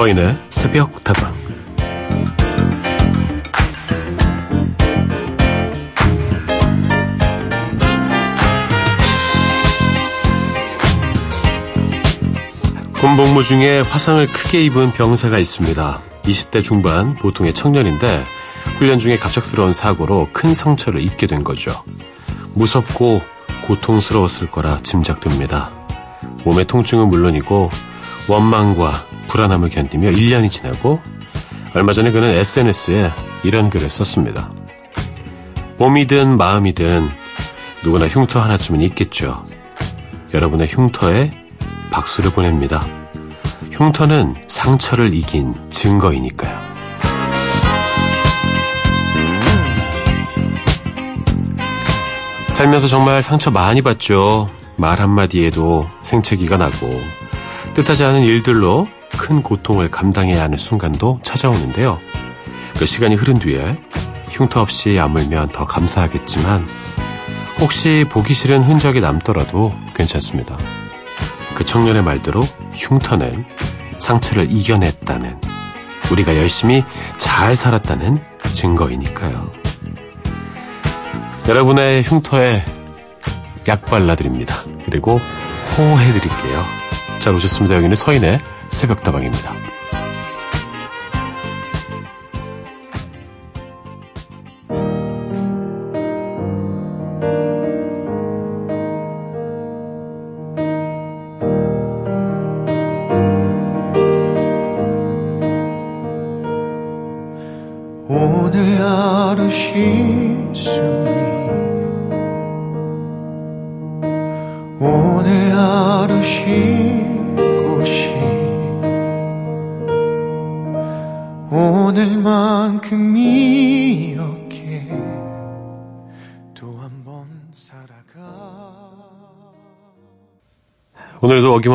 서인의 새벽 다방 군복무 중에 화상을 크게 입은 병사가 있습니다. 20대 중반 보통의 청년인데 훈련 중에 갑작스러운 사고로 큰 상처를 입게 된 거죠. 무섭고 고통스러웠을 거라 짐작됩니다. 몸의 통증은 물론이고 원망과 불안함을 견디며 1년이 지나고 얼마 전에 그는 SNS에 이런 글을 썼습니다. 몸이든 마음이든 누구나 흉터 하나쯤은 있겠죠. 여러분의 흉터에 박수를 보냅니다. 흉터는 상처를 이긴 증거이니까요. 살면서 정말 상처 많이 받죠. 말 한마디에도 생채기가 나고 뜻하지 않은 일들로 큰 고통을 감당해야 하는 순간도 찾아오는데요. 그 시간이 흐른 뒤에 흉터 없이 아물면 더 감사하겠지만 혹시 보기 싫은 흔적이 남더라도 괜찮습니다. 그 청년의 말대로 흉터는 상처를 이겨냈다는 우리가 열심히 잘 살았다는 증거이니까요. 여러분의 흉터에 약 발라드립니다. 그리고 호해드릴게요. 잘 오셨습니다. 여기는 서인의 새벽다방입니다.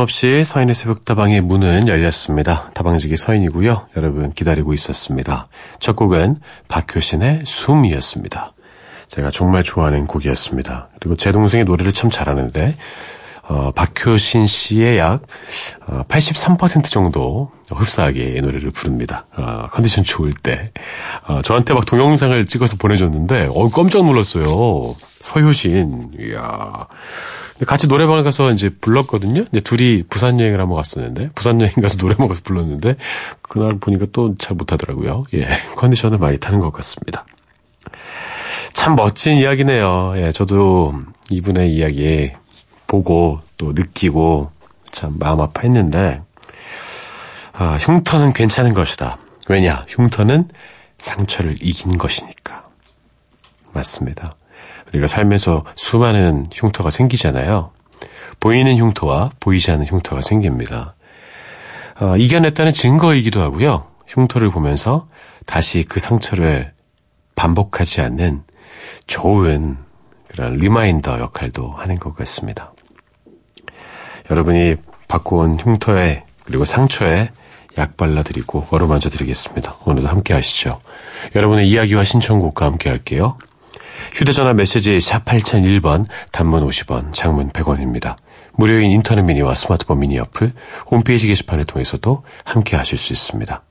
어김없이 서인의 새벽다방의 문은 열렸습니다. 다방직이 서인이고요. 여러분 기다리고 있었습니다. 첫 곡은 박효신의 숨이었습니다. 제가 정말 좋아하는 곡이었습니다. 그리고 제 동생이 노래를 참 잘하는데 어, 박효신 씨의 약 83% 어, 정도 흡사하게 이 노래를 부릅니다. 어, 컨디션 좋을 때. 어, 저한테 막 동영상을 찍어서 보내줬는데, 어, 깜짝 놀랐어요. 서효신. 이야. 같이 노래방을 가서 이제 불렀거든요. 이제 둘이 부산 여행을 한번 갔었는데, 부산 여행 가서 노래방 가서 불렀는데, 그날 보니까 또 잘 못하더라고요. 예. 컨디션을 많이 타는 것 같습니다. 참 멋진 이야기네요. 예, 저도 이분의 이야기 보고 또 느끼고 참 마음 아파했는데 아, 흉터는 괜찮은 것이다. 왜냐? 흉터는 상처를 이긴 것이니까. 맞습니다. 우리가 살면서 수많은 흉터가 생기잖아요. 보이는 흉터와 보이지 않는 흉터가 생깁니다. 어, 이겨냈다는 증거이기도 하고요. 흉터를 보면서 다시 그 상처를 반복하지 않는 좋은 그런 reminder 역할도 하는 것 같습니다. 여러분의 온 흉터에 그리고 상처에 약 발라드리고 어루만져 드리겠습니다. 오늘도 함께 하시죠. 여러분의 이야기와 신청곡과 함께 할게요. 휴대전화 메시지 샵 8001번, 단문 50원, 장문 100원입니다. 무료인 인터넷 미니와 스마트폰 미니 어플, 홈페이지 게시판을 통해서도 함께 하실 수 있습니다.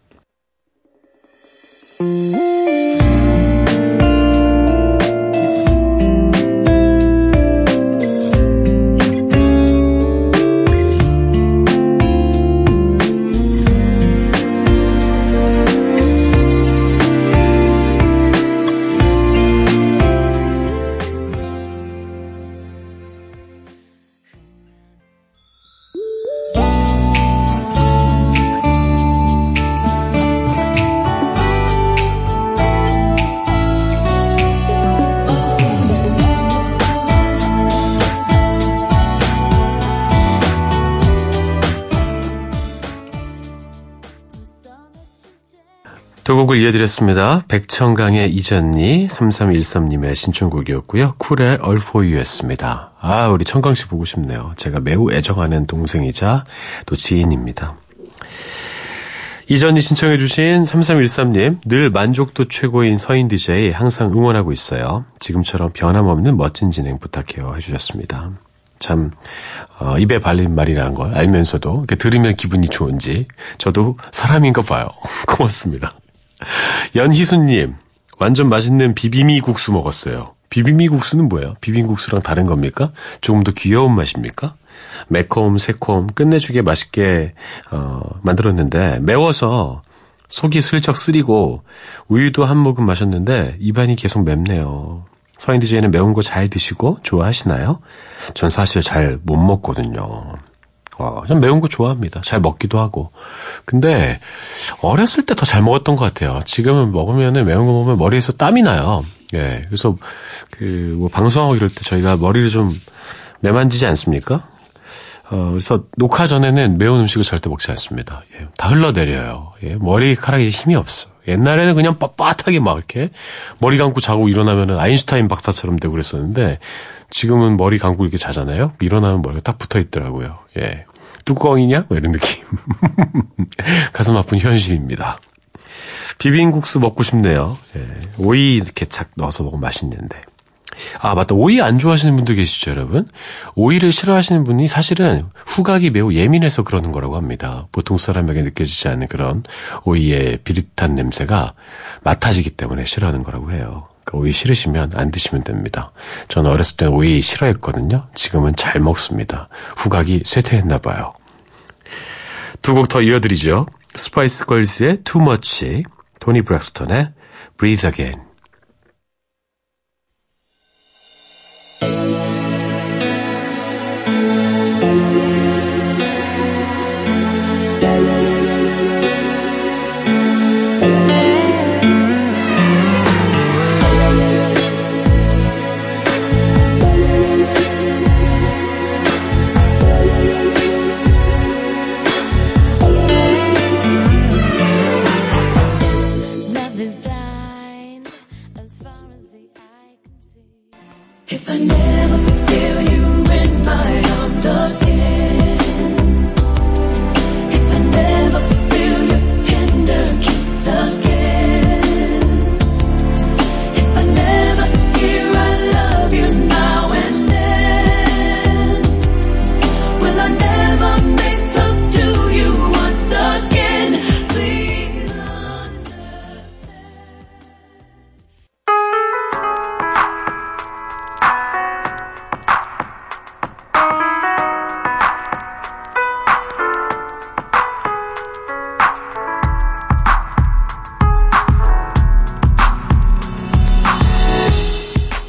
곡을 이어드렸습니다. 백청강의 이전니, 3313님의 신청곡이었고요. 쿨의 얼포유였습니다. 아, 우리 청강씨 보고 싶네요. 제가 매우 애정하는 동생이자 또 지인입니다. 이전이 신청해주신 3313님, 늘 만족도 최고인 서인 DJ 항상 응원하고 있어요. 지금처럼 변함없는 멋진 진행 부탁해요. 해주셨습니다. 참 어, 입에 발린 말이라는 걸 알면서도 들으면 기분이 좋은지 저도 사람인가 봐요. 고맙습니다. 연희수님, 완전 맛있는 비비미 국수 먹었어요. 비비미 국수는 뭐예요? 비빔국수랑 다른 겁니까? 조금 더 귀여운 맛입니까? 매콤, 새콤, 끝내주게 맛있게 어, 만들었는데 매워서 속이 슬쩍 쓰리고 우유도 한 모금 마셨는데 입안이 계속 맵네요. 서인 디제이는 매운 거 잘 드시고 좋아하시나요? 전 사실 잘 못 먹거든요. 와, 전 매운 거 좋아합니다. 잘 먹기도 하고. 근데 어렸을 때 더 잘 먹었던 것 같아요. 지금은 먹으면은 매운 거 먹으면 머리에서 땀이 나요. 예. 그래서 그 뭐 방송하고 이럴 때 저희가 머리를 좀 매만지지 않습니까? 어, 그래서 녹화 전에는 매운 음식을 절대 먹지 않습니다. 예, 다 흘러내려요. 예, 머리카락에 힘이 없어. 옛날에는 그냥 빳빳하게 막 이렇게 머리 감고 자고 일어나면은 아인슈타인 박사처럼 되고 그랬었는데 지금은 머리 감고 이렇게 자잖아요. 일어나면 머리가 딱 붙어 있더라고요. 예. 뚜껑이냐? 뭐 이런 느낌. 가슴 아픈 현실입니다. 비빔국수 먹고 싶네요. 예. 오이 이렇게 착 넣어서 먹으면 맛있는데. 아, 맞다. 오이 안 좋아하시는 분들 계시죠, 여러분? 오이를 싫어하시는 분이 사실은 후각이 매우 예민해서 그러는 거라고 합니다. 보통 사람에게 느껴지지 않는 그런 오이의 비릿한 냄새가 맡아지기 때문에 싫어하는 거라고 해요. 그러니까 오이 싫으시면 안 드시면 됩니다. 저는 어렸을 때 오이 싫어했거든요. 지금은 잘 먹습니다. 후각이 쇠퇴했나 봐요. 두 곡 더 이어드리죠. 스파이스 걸스의 Too Much, 토니 브렉스턴의 Breathe Again.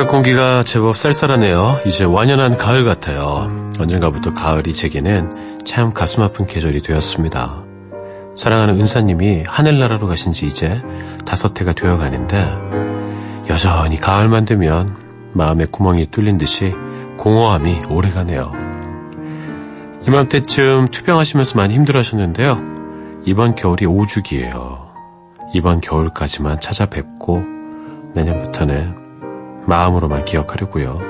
새벽 공기가 제법 쌀쌀하네요. 이제 완연한 가을 같아요. 언젠가부터 가을이 제게는 참 가슴 아픈 계절이 되었습니다. 사랑하는 은사님이 하늘나라로 가신 지 이제 다섯 해가 되어 가는데 여전히 가을만 되면 마음에 구멍이 뚫린 듯이 공허함이 오래가네요. 이맘때쯤 투병하시면서 많이 힘들어 하셨는데요. 이번 겨울이 오죽이에요. 이번 겨울까지만 찾아뵙고 내년부터는 마음으로만 기억하려고요.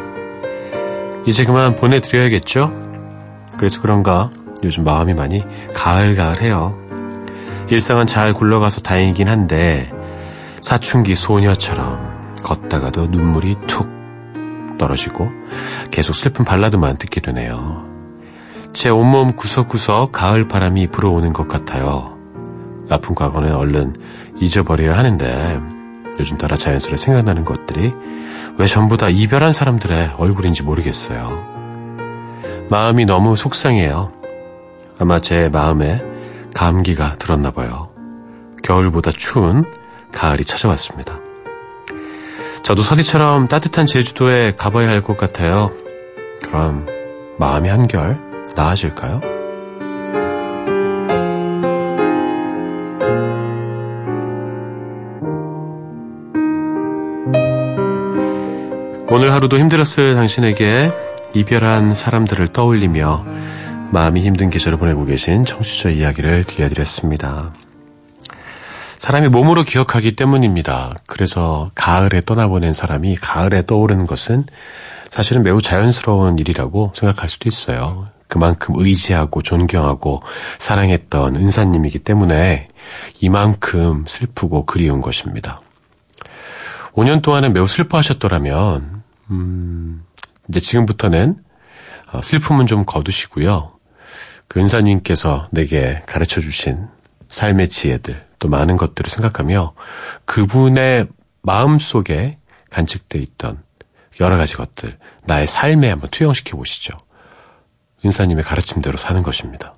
이제 그만 보내드려야겠죠? 그래서 그런가 요즘 마음이 많이 가을가을해요. 일상은 잘 굴러가서 다행이긴 한데 사춘기 소녀처럼 걷다가도 눈물이 툭 떨어지고 계속 슬픈 발라드만 듣게 되네요. 제 온몸 구석구석 가을 바람이 불어오는 것 같아요. 아픈 과거는 얼른 잊어버려야 하는데 요즘 따라 자연스레 생각나는 것들이 왜 전부 다 이별한 사람들의 얼굴인지 모르겠어요. 마음이 너무 속상해요. 아마 제 마음에 감기가 들었나 봐요. 겨울보다 추운 가을이 찾아왔습니다. 저도 서디처럼 따뜻한 제주도에 가봐야 할 것 같아요. 그럼 마음이 한결 나아질까요? 오늘 하루도 힘들었을 당신에게 이별한 사람들을 떠올리며 마음이 힘든 계절을 보내고 계신 청취자 이야기를 들려드렸습니다. 사람이 몸으로 기억하기 때문입니다. 그래서 가을에 떠나보낸 사람이 가을에 떠오르는 것은 사실은 매우 자연스러운 일이라고 생각할 수도 있어요. 그만큼 의지하고 존경하고 사랑했던 은사님이기 때문에 이만큼 슬프고 그리운 것입니다. 5년 동안은 매우 슬퍼하셨더라면, 음, 이제 지금부터는 어, 슬픔은 좀 거두시고요. 그 은사님께서 내게 가르쳐 주신 삶의 지혜들, 또 많은 것들을 생각하며 그분의 마음 속에 간직돼 있던 여러 가지 것들, 나의 삶에 한번 투영시켜 보시죠. 은사님의 가르침대로 사는 것입니다.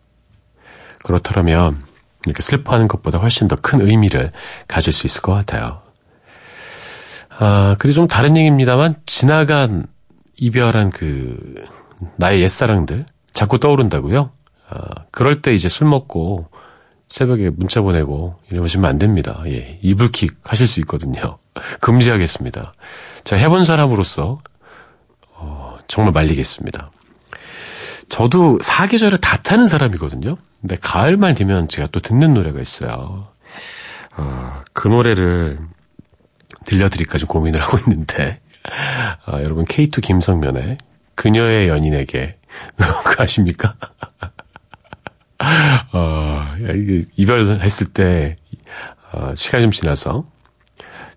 그렇다면 이렇게 슬퍼하는 것보다 훨씬 더 큰 의미를 가질 수 있을 것 같아요. 아, 그리고 좀 다른 얘기입니다만 지나간 이별한 그 나의 옛사랑들 자꾸 떠오른다고요? 아, 그럴 때 이제 술 먹고 새벽에 문자 보내고 이러시면 안 됩니다. 예, 이불킥 하실 수 있거든요. 금지하겠습니다. 자, 해본 사람으로서 어, 정말 말리겠습니다. 저도 사계절을 다 타는 사람이거든요. 근데 가을말 되면 제가 또 듣는 노래가 있어요. 어, 그 노래를 들려드릴까 좀 고민을 하고 있는데 아, 여러분 K2 김성면의 그녀의 연인에게 그거 아십니까? 어, 이별했을 때 어, 시간이 좀 지나서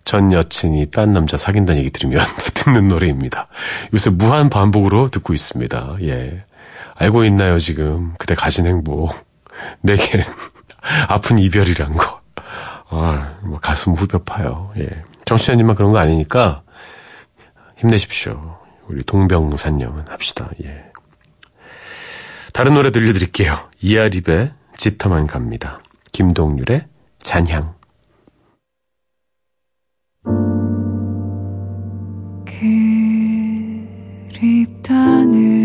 전 여친이 딴 남자 사귄다는 얘기 들으면 듣는 노래입니다. 요새 무한 반복으로 듣고 있습니다. 예. 알고 있나요, 지금? 그대 가진 행복. 내겐 아픈 이별이란 거. 아, 뭐 가슴 후벼 파요. 예. 정치자님만 그런 거 아니니까 힘내십시오. 우리 동병산념은 합시다. 예. 다른 노래 들려드릴게요. 이아립의 짙어만 갑니다. 김동률의 잔향. 그립다는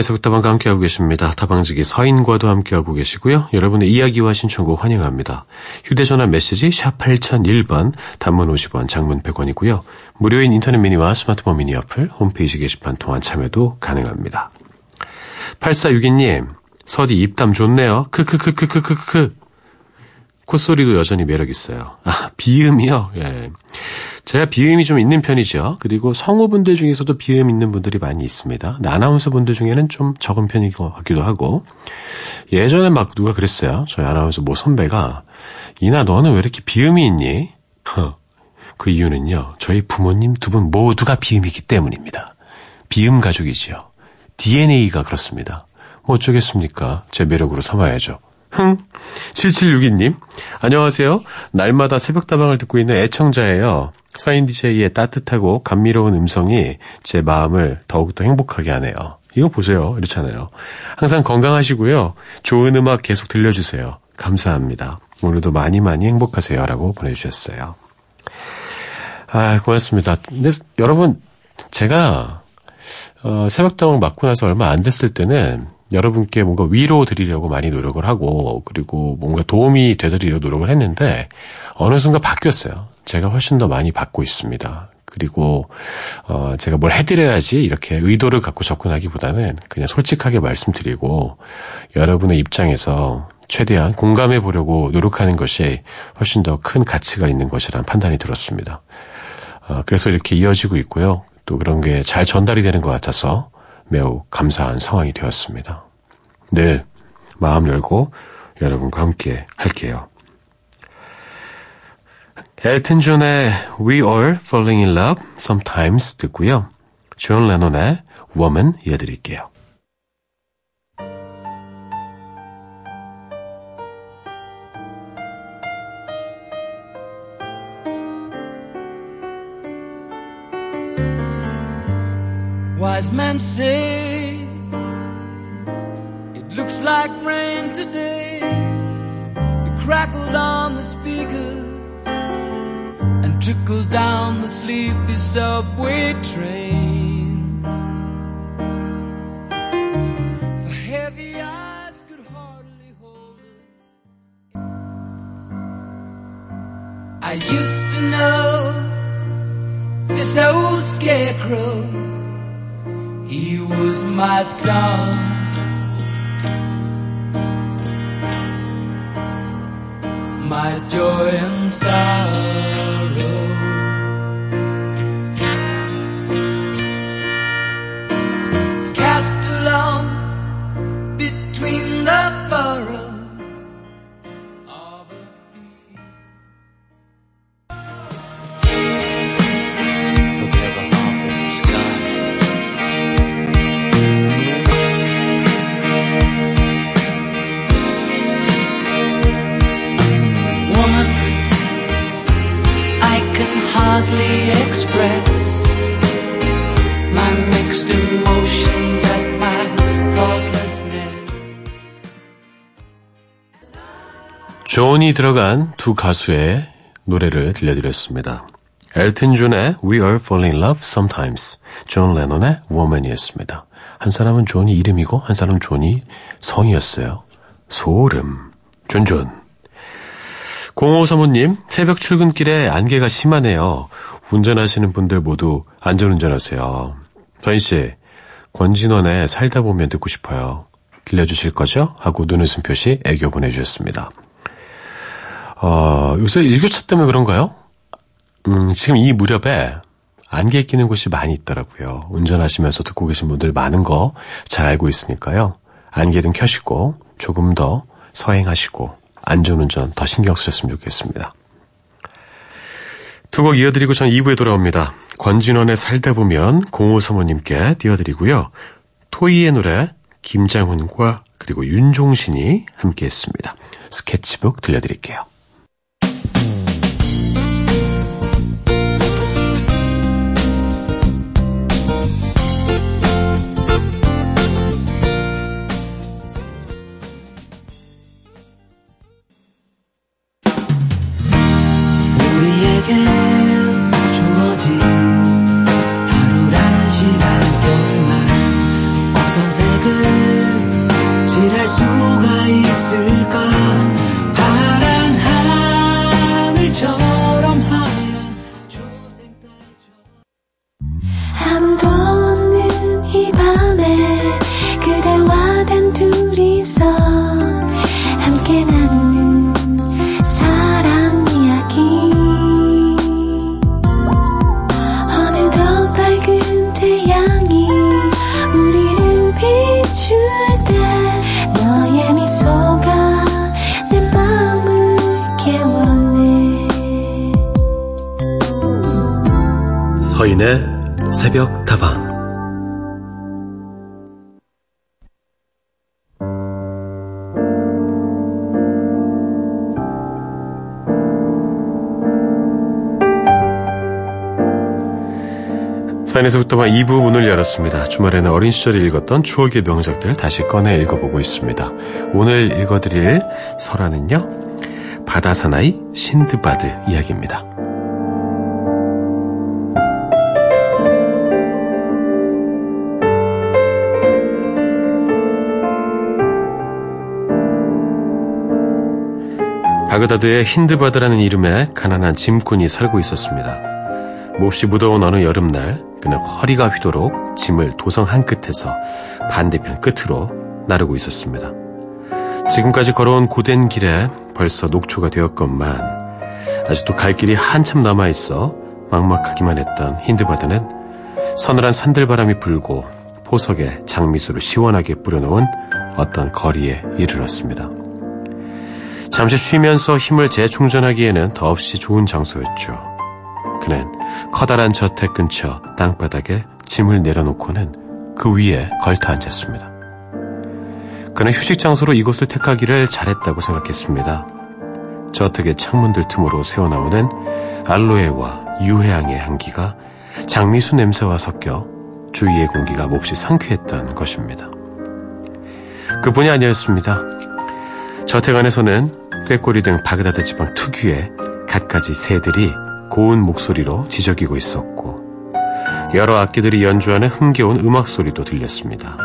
서인에서 북다방과 함께하고 계십니다. 다방지기 서인과도 함께하고 계시고요. 여러분의 이야기와 신청곡 환영합니다. 휴대전화 메시지 샵 8001번, 단문 50원, 장문 100원이고요. 무료인 인터넷 미니와 스마트폰 미니 어플, 홈페이지 게시판 통한 참여도 가능합니다. 8462님, 서디 입담 좋네요. 크크크크크크크. 콧소리도 여전히 매력있어요. 아, 비음이요? 예. 제가 비음이 좀 있는 편이죠. 그리고 성우분들 중에서도 비음 있는 분들이 많이 있습니다. 근데 아나운서 분들 중에는 좀 적은 편인 것 같기도 하고. 예전에 막 누가 그랬어요. 저희 아나운서 모 선배가, 이나 너는 왜 이렇게 비음이 있니? 허. 그 이유는요. 저희 부모님 두 분 모두가 비음이기 때문입니다. 비음 가족이지요. DNA가 그렇습니다. 뭐 어쩌겠습니까? 제 매력으로 삼아야죠. 흥. 7762님. 안녕하세요. 날마다 새벽다방을 듣고 있는 애청자예요. 서인 DJ의 따뜻하고 감미로운 음성이 제 마음을 더욱더 행복하게 하네요. 이거 보세요. 이렇잖아요. 항상 건강하시고요. 좋은 음악 계속 들려주세요. 감사합니다. 오늘도 많이 많이 행복하세요. 라고 보내주셨어요. 아, 고맙습니다. 근데 여러분, 제가, 어, 새벽다방 맞고 나서 얼마 안 됐을 때는 여러분께 뭔가 위로 드리려고 많이 노력을 하고, 그리고 뭔가 도움이 되드리려고 노력을 했는데, 어느 순간 바뀌었어요. 제가 훨씬 더 많이 받고 있습니다. 그리고, 어, 제가 뭘 해드려야지 이렇게 의도를 갖고 접근하기보다는 그냥 솔직하게 말씀드리고, 여러분의 입장에서 최대한 공감해 보려고 노력하는 것이 훨씬 더 큰 가치가 있는 것이라는 판단이 들었습니다. 어, 그래서 이렇게 이어지고 있고요. 또 그런 게 잘 전달이 되는 것 같아서 매우 감사한 상황이 되었습니다. 늘 마음 열고 여러분과 함께 할게요. 엘튼 존의 We All Falling in Love Sometimes 듣고요. 존 레논의 Woman 이어드릴게요. Wise men say it looks like rain today. It crackled on the speakers and trickled down the sleepy subway trains. For heavy eyes could hardly hold us. I used to know this old scarecrow. He was my son. My joy and sorrow. 존이 들어간 두 가수의 노래를 들려드렸습니다. 엘튼 존의 We All Fall in Love Sometimes, 존 레논의 Woman이었습니다. 한 사람은 존이 이름이고 한 사람은 존이 성이었어요. 소름. 존존. 0535님, 새벽 출근길에 안개가 심하네요. 운전하시는 분들 모두 안전운전하세요. 서인씨, 권진원의 살다 보면 듣고 싶어요. 들려주실 거죠? 하고 눈웃음 표시 애교 보내주셨습니다. 어, 요새 일교차 때문에 그런가요? 음, 지금 이 무렵에 안개 끼는 곳이 많이 있더라고요. 운전하시면서 듣고 계신 분들 많은 거 잘 알고 있으니까요. 안개 등 켜시고 조금 더 서행하시고 안전운전 더 신경 쓰셨으면 좋겠습니다. 두 곡 이어드리고 전 2부에 돌아옵니다. 권진원의 살다 보면 0535님께 띄워드리고요. 토이의 노래 김장훈과 그리고 윤종신이 함께 했습니다. 스케치북 들려드릴게요. 사인에서부터만 2부 문을 열었습니다. 주말에는 어린 시절에 읽었던 추억의 명작들 다시 꺼내 읽어보고 있습니다. 오늘 읽어드릴 설화는요. 바다 사나이 신드바드 이야기입니다. 바그다드의 힌드바드라는 이름의 가난한 짐꾼이 살고 있었습니다. 몹시 무더운 어느 여름날 그는 허리가 휘도록 짐을 도성 한 끝에서 반대편 끝으로 나르고 있었습니다. 지금까지 걸어온 고된 길에 벌써 녹초가 되었건만 아직도 갈 길이 한참 남아 있어 막막하기만 했던 힌드바드는 서늘한 산들바람이 불고 포석에 장미수를 시원하게 뿌려놓은 어떤 거리에 이르렀습니다. 잠시 쉬면서 힘을 재충전하기에는 더없이 좋은 장소였죠. 그는 커다란 저택 근처 땅바닥에 짐을 내려놓고는 그 위에 걸터 앉았습니다. 그는 휴식 장소로 이곳을 택하기를 잘했다고 생각했습니다. 저택의 창문들 틈으로 새어나오는 알로에와 유해향의 향기가 장미수 냄새와 섞여 주위의 공기가 몹시 상쾌했던 것입니다. 그뿐이 아니었습니다. 저택 안에서는 꾀꼬리 등 바그다드 지방 특유의 갖가지 새들이 고운 목소리로 지저귀고 있었고 여러 악기들이 연주하는 흥겨운 음악 소리도 들렸습니다.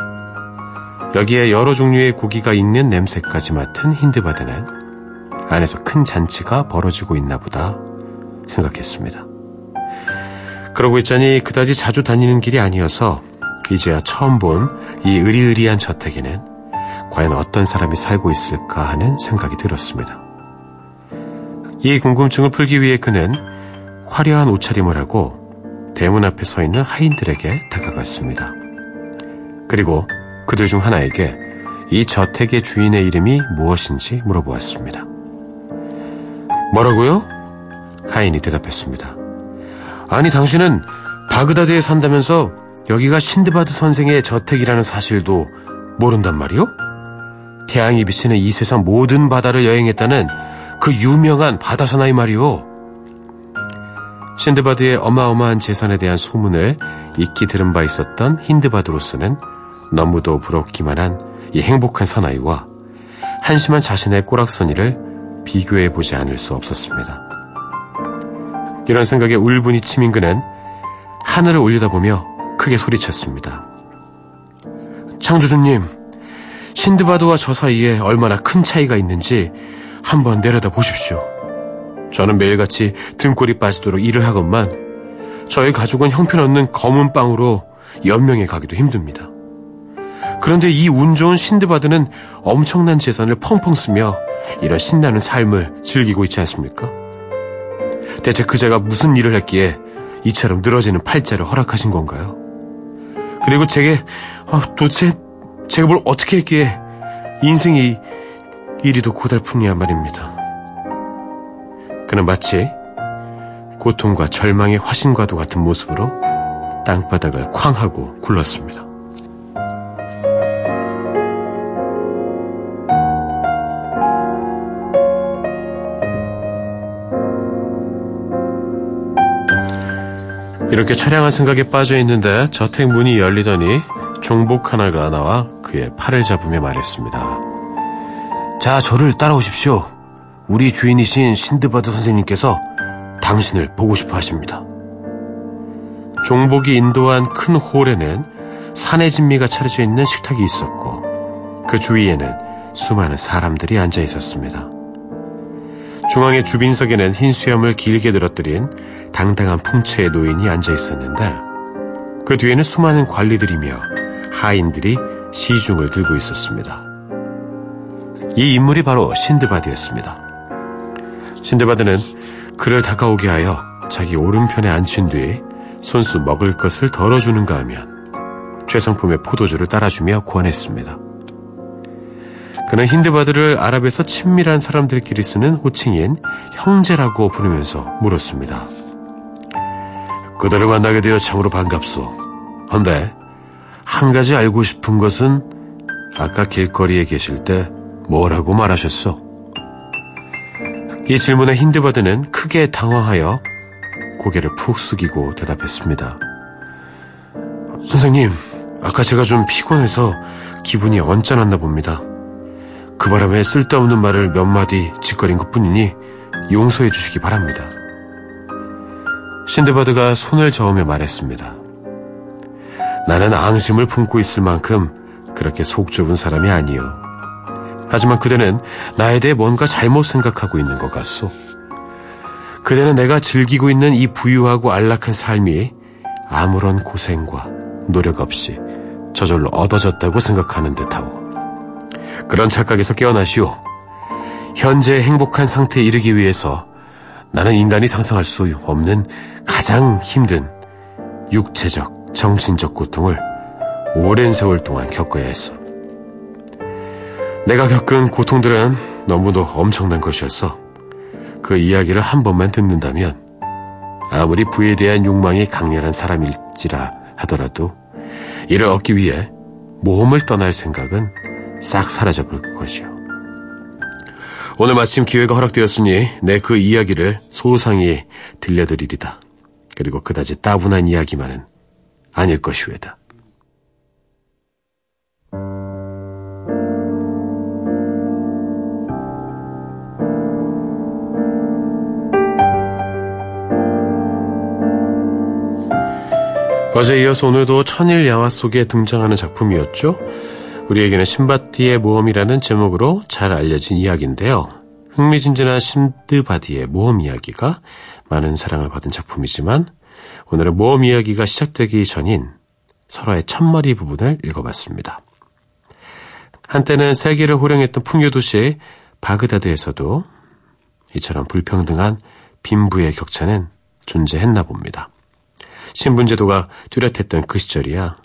여기에 여러 종류의 고기가 익는 냄새까지 맡은 힌드바드는 안에서 큰 잔치가 벌어지고 있나 보다 생각했습니다. 그러고 있자니 그다지 자주 다니는 길이 아니어서 이제야 처음 본 이 으리으리한 저택에는 과연 어떤 사람이 살고 있을까 하는 생각이 들었습니다. 이 궁금증을 풀기 위해 그는 화려한 옷차림을 하고 대문 앞에 서 있는 하인들에게 다가갔습니다. 그리고 그들 중 하나에게 이 저택의 주인의 이름이 무엇인지 물어보았습니다. 뭐라고요? 하인이 대답했습니다. 아니, 당신은 바그다드에 산다면서 여기가 신드바드 선생의 저택이라는 사실도 모른단 말이오? 태양이 비치는 이 세상 모든 바다를 여행했다는 그 유명한 바다 사나이 말이오. 신드바드의 어마어마한 재산에 대한 소문을 익히 들은 바 있었던 힌드바드로스는 너무도 부럽기만 한 이 행복한 사나이와 한심한 자신의 꼬락서니를 비교해 보지 않을 수 없었습니다. 이런 생각에 울분이 치민 그는 하늘을 올려다보며 크게 소리쳤습니다. 창조주님, 신드바드와 저 사이에 얼마나 큰 차이가 있는지 한번 내려다 보십시오. 저는 매일같이 등골이 빠지도록 일을 하건만 저희 가족은 형편없는 검은 빵으로 연명해 가기도 힘듭니다. 그런데 이 운 좋은 신드바드는 엄청난 재산을 펑펑 쓰며 이런 신나는 삶을 즐기고 있지 않습니까? 대체 그제가 무슨 일을 했기에 이처럼 늘어지는 팔자를 허락하신 건가요? 그리고 제게 아, 도대체 제가 뭘 어떻게 했기에 인생이 이리도 고달프냐 말입니다. 그는 마치 고통과 절망의 화신과도 같은 모습으로 땅바닥을 쾅 하고 굴렀습니다. 이렇게 처량한 생각에 빠져 있는데 저택 문이 열리더니 종복 하나가 나와 그의 팔을 잡으며 말했습니다. 자, 저를 따라오십시오. 우리 주인이신 신드바드 선생님께서 당신을 보고 싶어 하십니다. 종복이 인도한 큰 홀에는 산의 진미가 차려져 있는 식탁이 있었고 그 주위에는 수많은 사람들이 앉아 있었습니다. 중앙의 주빈석에는 흰 수염을 길게 늘어뜨린 당당한 풍채의 노인이 앉아 있었는데 그 뒤에는 수많은 관리들이며 하인들이 시중을 들고 있었습니다. 이 인물이 바로 신드바드였습니다. 신드바드는 그를 다가오게 하여 자기 오른편에 앉힌 뒤 손수 먹을 것을 덜어주는가 하면 최상품의 포도주를 따라주며 권했습니다. 그는 힌드바드를 아랍에서 친밀한 사람들끼리 쓰는 호칭인 형제라고 부르면서 물었습니다. 그들을 만나게 되어 참으로 반갑소. 헌데 한 가지 알고 싶은 것은 아까 길거리에 계실 때 뭐라고 말하셨소? 이 질문에 힌드바드는 크게 당황하여 고개를 푹 숙이고 대답했습니다. 선생님, 아까 제가 좀 피곤해서 기분이 언짢았나 봅니다. 그 바람에 쓸데없는 말을 몇 마디 짓거린 것 뿐이니 용서해 주시기 바랍니다. 신드바드가 손을 저으며 말했습니다. 나는 앙심을 품고 있을 만큼 그렇게 속 좁은 사람이 아니요. 하지만 그대는 나에 대해 뭔가 잘못 생각하고 있는 것 같소. 그대는 내가 즐기고 있는 이 부유하고 안락한 삶이 아무런 고생과 노력 없이 저절로 얻어졌다고 생각하는 듯하오. 그런 착각에서 깨어나시오. 현재 행복한 상태에 이르기 위해서 나는 인간이 상상할 수 없는 가장 힘든 육체적, 정신적 고통을 오랜 세월 동안 겪어야 했어. 내가 겪은 고통들은 너무도 엄청난 것이었어. 그 이야기를 한 번만 듣는다면 아무리 부에 대한 욕망이 강렬한 사람일지라 하더라도 이를 얻기 위해 모험을 떠날 생각은 싹 사라져볼 것이요. 오늘 마침 기회가 허락되었으니 내 그 이야기를 소상히 들려드리리다. 그리고 그다지 따분한 이야기만은 아닐 것이외다. 어제 이어서 오늘도 천일 야화 속에 등장하는 작품이었죠. 우리에게는 신바티의 모험이라는 제목으로 잘 알려진 이야기인데요. 흥미진진한 신드바디의 모험 이야기가 많은 사랑을 받은 작품이지만 오늘은 모험 이야기가 시작되기 전인 설화의 첫머리 부분을 읽어봤습니다. 한때는 세계를 호령했던 풍요도시 바그다드에서도 이처럼 불평등한 빈부의 격차는 존재했나 봅니다. 신분제도가 뚜렷했던 그 시절이야.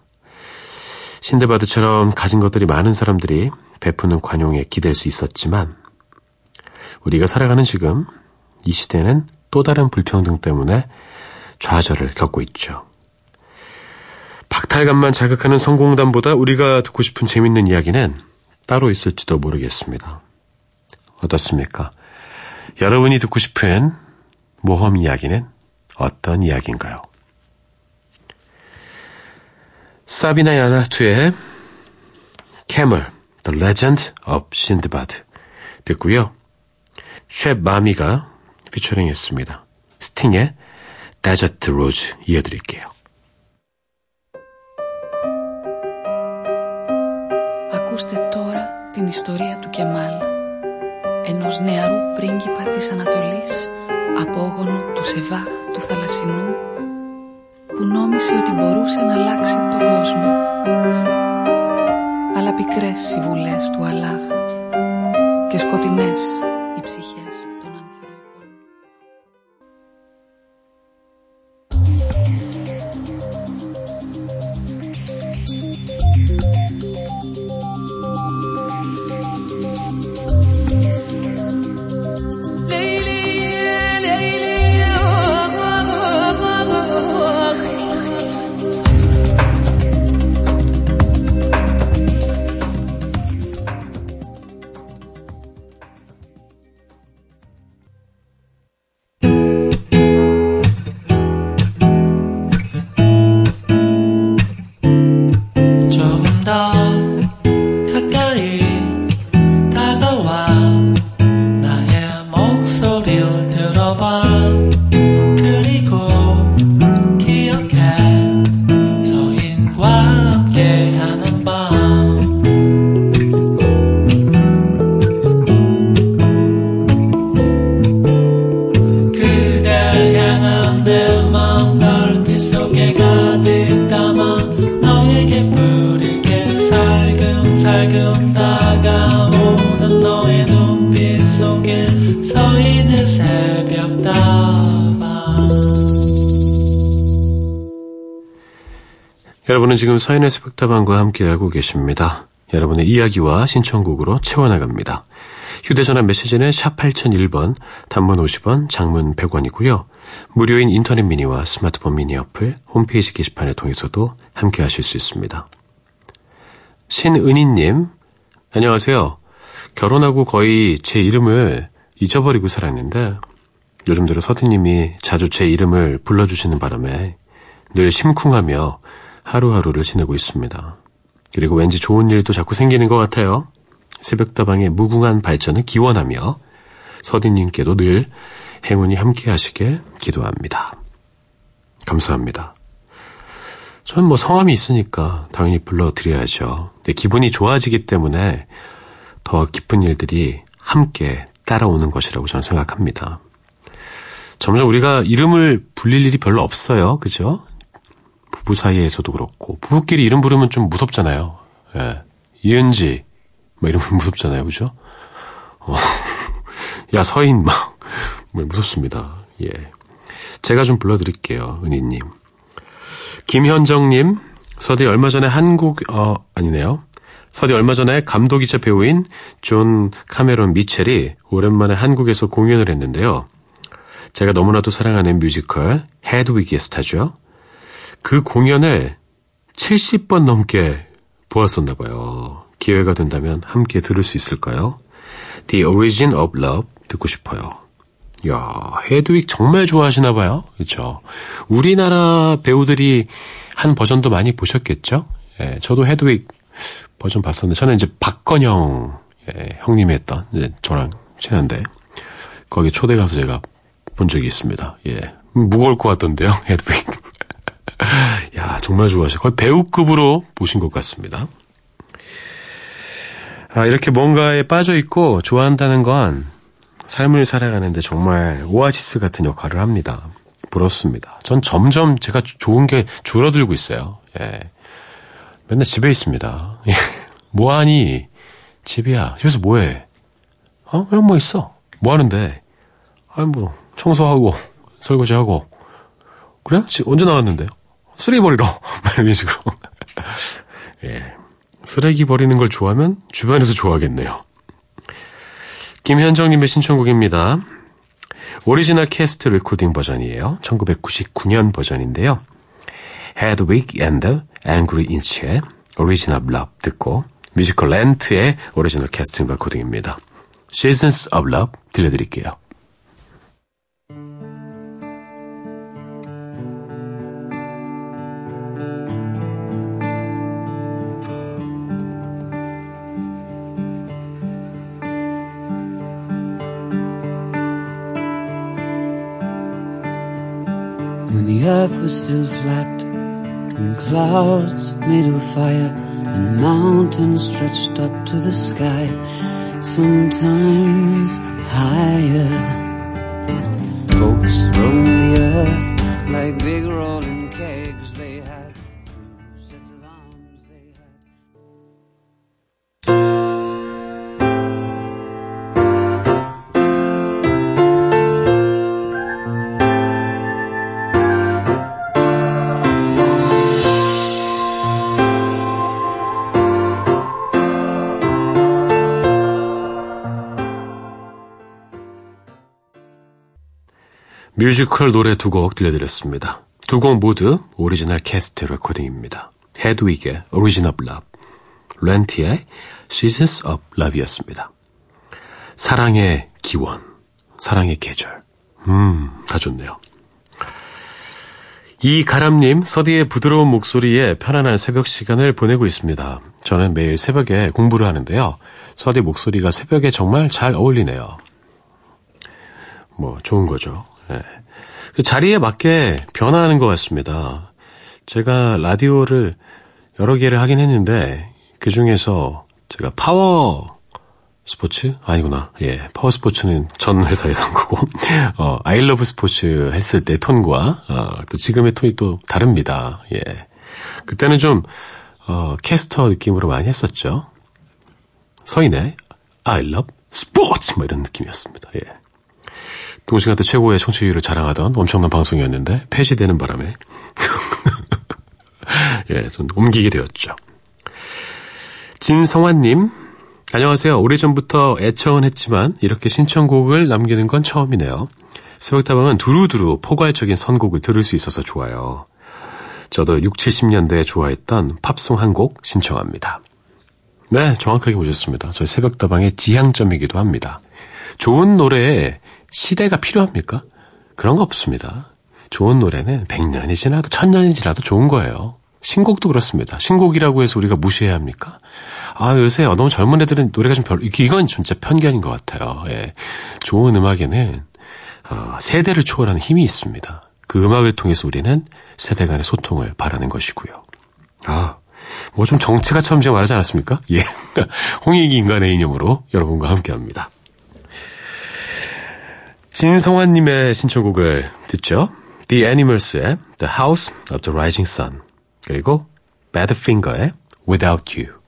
신데바드처럼 가진 것들이 많은 사람들이 베푸는 관용에 기댈 수 있었지만 우리가 살아가는 지금 이 시대는 또 다른 불평등 때문에 좌절을 겪고 있죠. 박탈감만 자극하는 성공담보다 우리가 듣고 싶은 재밌는 이야기는 따로 있을지도 모르겠습니다. 어떻습니까? 여러분이 듣고 싶은 모험 이야기는 어떤 이야기인가요? 사비나 야나투의 Camel, The Legend of Sindbad 듣고요. 쉐 마미가 피처링 했습니다. 스팅의 Desert Rose 이어드릴게요. Ακούστε τώρα την ιστορία του Κεμάλ, ενός νεαρού πρίγκιπα της Ανατολής, απόγονου του Σεβάχ του Θαλασσινού, που νόμισε ότι μπορούσε να αλλάξει τον κόσμο. Αλλά πικρές οι βουλές του Αλάχ και σκοτεινές οι ψυχές 지금 서인의 스펙타방과 함께하고 계십니다. 여러분의 이야기와 신청곡으로 채워나갑니다. 휴대전화 메시지는 샵 8001번, 단문 50원, 장문 100원이고요. 무료인 인터넷 미니와 스마트폰 미니 어플, 홈페이지 게시판을 통해서도 함께 하실 수 있습니다. 신은희님, 안녕하세요. 결혼하고 거의 제 이름을 잊어버리고 살았는데 요즘 들어 서디님이 자주 제 이름을 불러주시는 바람에 늘 심쿵하며 하루하루를 지내고 있습니다. 그리고 왠지 좋은 일도 자꾸 생기는 것 같아요. 새벽다방의 무궁한 발전을 기원하며 서디님께도 늘 행운이 함께 하시길 기도합니다. 감사합니다. 전뭐 성함이 있으니까 당연히 불러드려야죠. 근데 기분이 좋아지기 때문에 더 기쁜 일들이 함께 따라오는 것이라고 저는 생각합니다. 점점 우리가 이름을 불릴 일이 별로 없어요. 그죠? 부부 사이에서도 그렇고. 부부끼리 이름 부르면 좀 무섭잖아요. 예. 이은지. 뭐 이러면 무섭잖아요. 그죠? 어. 야, 서인 막. 뭐 무섭습니다. 예. 제가 좀 불러드릴게요. 은희님. 김현정님. 서디 얼마 전에 한국, 어, 아니네요. 서디 얼마 전에 감독이자 배우인 존 카메론 미첼이 오랜만에 한국에서 공연을 했는데요. 제가 너무나도 사랑하는 뮤지컬 헤드윅의 스타죠. 그 공연을 70번 넘게 보았었나 봐요. 기회가 된다면 함께 들을 수 있을까요? The Origin of Love 듣고 싶어요. 야, 헤드윅 정말 좋아하시나 봐요. 그렇죠? 우리나라 배우들이 한 버전도 많이 보셨겠죠? 예, 저도 헤드윅 버전 봤었는데 저는 이제 박건영 예, 형님이 했던 이제 저랑 친한데 거기 초대 가서 제가 본 적이 있습니다. 예. 무거울 것 같던데요, 헤드윅. 야, 정말 좋아하시고 거의 배우급으로 보신 것 같습니다. 아, 이렇게 뭔가에 빠져 있고 좋아한다는 건 삶을 살아가는데 정말 오아시스 같은 역할을 합니다. 부럽습니다. 전 점점 제가 좋은 게 줄어들고 있어요. 예. 맨날 집에 있습니다. 예. 뭐하니? 집이야. 집에서 뭐해? 어? 그냥 뭐 있어. 뭐 하는데? 아니, 뭐, 청소하고, 설거지하고. 그래? 지- 언제 나왔는데요? 쓰레기 버리러. 막 이런 식으로. 예. 쓰레기 버리는 걸 좋아하면 주변에서 좋아하겠네요. 김현정님의 신청곡입니다. 오리지널 캐스트 레코딩 버전이에요. 1999년 버전인데요. Hedwig and the Angry Inch의 Origin of Love 듣고 뮤지컬 렌트의 오리지널 캐스팅 레코딩입니다. Seasons of Love 들려드릴게요. The earth was still flat and clouds made of fire and mountains stretched up to the sky, sometimes higher. 뮤지컬 노래 두 곡 들려드렸습니다. 두 곡 모두 오리지널 캐스트 레코딩입니다. 헤드윅의 of Love, 렌트의 Seasons of Love이었습니다. 사랑의 기원, 사랑의 계절. 음, 다 좋네요. 이가람님, 서디의 부드러운 목소리에 편안한 새벽 시간을 보내고 있습니다. 저는 매일 새벽에 공부를 하는데요. 서디 목소리가 새벽에 정말 잘 어울리네요. 뭐, 좋은 거죠. 예. 그 자리에 맞게 변화하는 것 같습니다. 제가 라디오를 여러 개를 하긴 했는데, 그 중에서 제가 파워 스포츠? 아니구나. 예. 파워 스포츠는 전 회사에서 한 거고, 어, I Love 스포츠 했을 때 톤과, 어, 또 지금의 톤이 또 다릅니다. 예. 그때는 좀, 어, 캐스터 느낌으로 많이 했었죠. 서인의 I love sports! 뭐 이런 느낌이었습니다. 예. 동시간대 최고의 청취율을 자랑하던 엄청난 방송이었는데 폐지되는 바람에 예, 좀 옮기게 되었죠. 진성환님, 안녕하세요. 오래전부터 애청은 했지만 이렇게 신청곡을 남기는 건 처음이네요. 새벽다방은 두루두루 포괄적인 선곡을 들을 수 있어서 좋아요. 저도 6, 70년대에 좋아했던 팝송 한 곡 신청합니다. 네, 정확하게 보셨습니다. 저희 새벽다방의 지향점이기도 합니다. 좋은 노래에 시대가 필요합니까? 그런 거 없습니다. 좋은 노래는 100년이 지나도 1000년이 지나도 좋은 거예요. 신곡도 그렇습니다. 신곡이라고 해서 우리가 무시해야 합니까? 아, 요새 너무 젊은 애들은 노래가 좀 별로, 이건 진짜 편견인 것 같아요. 예. 좋은 음악에는, 어, 세대를 초월하는 힘이 있습니다. 그 음악을 통해서 우리는 세대 간의 소통을 바라는 것이고요. 아, 뭐 좀 정치가처럼 제가 말하지 않았습니까? 예. 홍익이 인간의 이념으로 여러분과 함께 합니다. 진성환님의 신청곡을 듣죠. The Animals의 The House of the Rising Sun 그리고 Badfinger의 Without You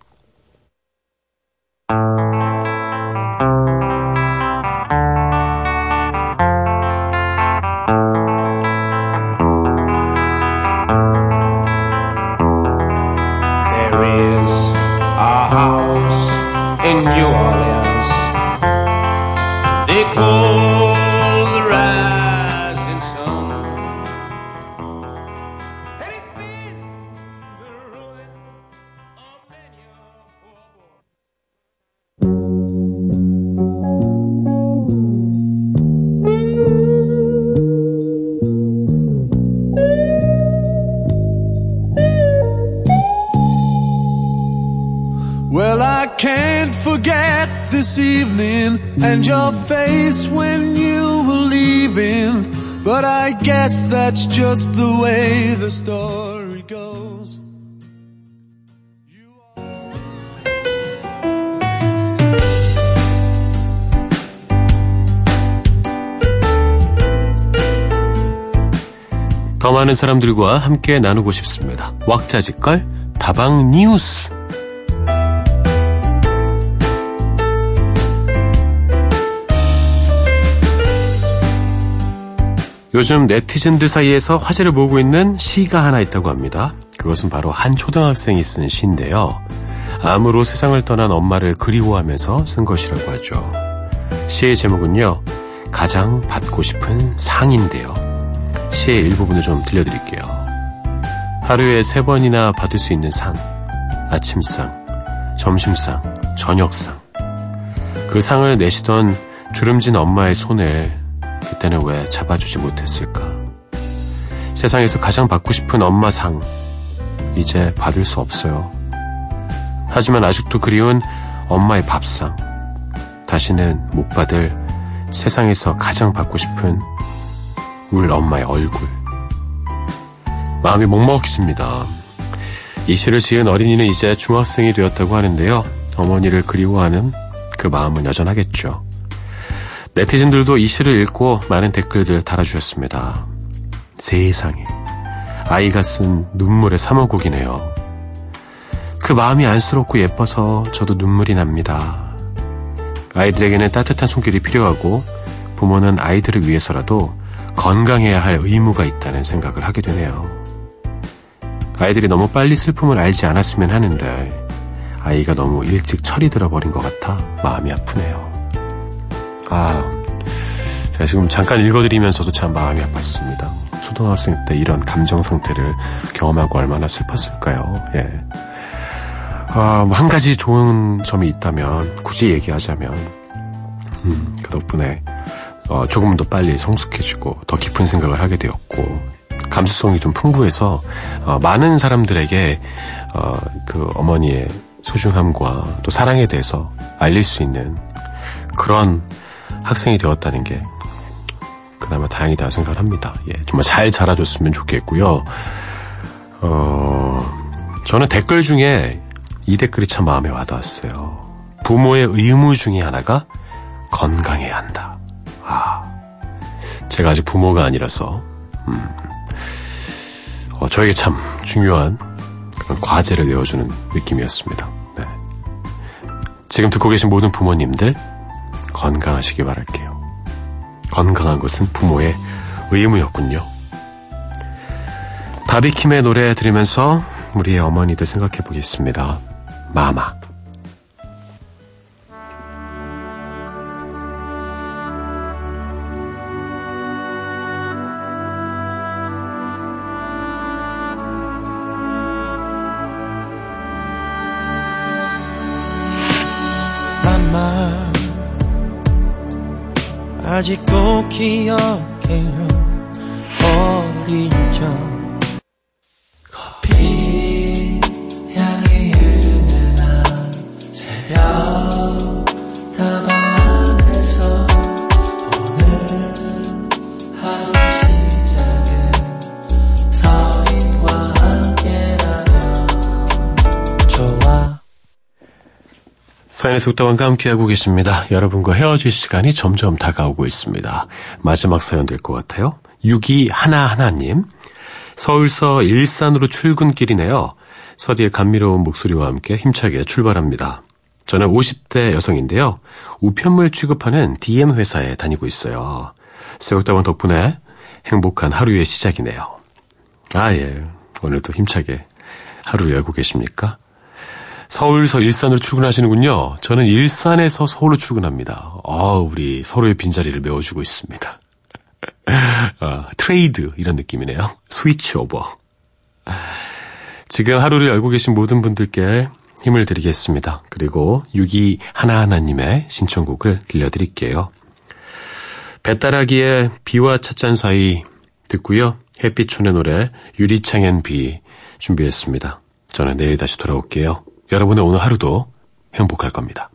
사람들과 함께 나누고 싶습니다. 왁자지껄 다방 뉴스 요즘 네티즌들 사이에서 화제를 모으고 있는 시가 하나 있다고 합니다. 그것은 바로 한 초등학생이 쓴 시인데요. 암으로 세상을 떠난 엄마를 그리워하면서 쓴 것이라고 하죠. 시의 제목은요. 가장 받고 싶은 상인데요. 시의 일부분을 좀 들려드릴게요. 하루에 세 번이나 받을 수 있는 상. 아침상, 점심상, 저녁상. 그 상을 내시던 주름진 엄마의 손을 그때는 왜 잡아주지 못했을까? 세상에서 가장 받고 싶은 엄마 상. 이제 받을 수 없어요. 하지만 아직도 그리운 엄마의 밥상. 다시는 못 받을 세상에서 가장 받고 싶은 울 엄마의 얼굴. 마음이 먹먹해집니다. 이 시를 지은 어린이는 이제 중학생이 되었다고 하는데요. 어머니를 그리워하는 그 마음은 여전하겠죠. 네티즌들도 이 시를 읽고 많은 댓글들 달아주셨습니다. 세상에. 아이가 쓴 눈물의 사모곡이네요. 그 마음이 안쓰럽고 예뻐서 저도 눈물이 납니다. 아이들에게는 따뜻한 손길이 필요하고 부모는 아이들을 위해서라도 건강해야 할 의무가 있다는 생각을 하게 되네요. 아이들이 너무 빨리 슬픔을 알지 않았으면 하는데 아이가 너무 일찍 철이 들어버린 것 같아 마음이 아프네요. 아, 제가 지금 잠깐 읽어드리면서도 참 마음이 아팠습니다. 초등학생 때 이런 감정 상태를 경험하고 얼마나 슬펐을까요? 예. 아, 뭐 한 가지 좋은 점이 있다면 굳이 얘기하자면 음, 그 덕분에 어, 조금 더 빨리 성숙해지고 더 깊은 생각을 하게 되었고 감수성이 좀 풍부해서 어, 많은 사람들에게 어, 그 어머니의 소중함과 또 사랑에 대해서 알릴 수 있는 그런 학생이 되었다는 게 그나마 다행이다 생각을 합니다. 예, 정말 잘 자라줬으면 좋겠고요. 어, 저는 댓글 중에 이 댓글이 참 마음에 와닿았어요. 부모의 의무 중에 하나가 건강해야 한다. 아, 제가 아직 부모가 아니라서, 음, 어, 저에게 참 중요한 그런 과제를 내어주는 느낌이었습니다. 네. 지금 듣고 계신 모든 부모님들, 건강하시기 바랄게요. 건강한 것은 부모의 의무였군요. 바비킴의 노래 들으면서 우리의 어머니들 생각해 보겠습니다. 마마 아직도 기억해요. 어린 적 서인의 속담과 함께하고 계십니다. 여러분과 헤어질 시간이 점점 다가오고 있습니다. 마지막 사연 될 것 같아요. 62 하나하나님. 서울서 일산으로 출근길이네요. 서디의 감미로운 목소리와 함께 힘차게 출발합니다. 저는 50대 여성인데요. 우편물 취급하는 DM 회사에 다니고 있어요. 새벽다방 덕분에 행복한 하루의 시작이네요. 아, 예. 오늘도 힘차게 하루를 열고 계십니까? 서울서 일산으로 출근하시는군요. 저는 일산에서 서울로 출근합니다. 아, 우리 서로의 빈자리를 메워주고 있습니다. 아, 트레이드 이런 느낌이네요. 스위치 오버. 지금 하루를 열고 계신 모든 분들께 힘을 드리겠습니다. 그리고 6기 하나하나님의 신청곡을 들려드릴게요. 배따라기의 비와 찻잔 사이 듣고요. 햇빛촌의 노래 유리창엔 비 준비했습니다. 저는 내일 다시 돌아올게요. 여러분의 오늘 하루도 행복할 겁니다.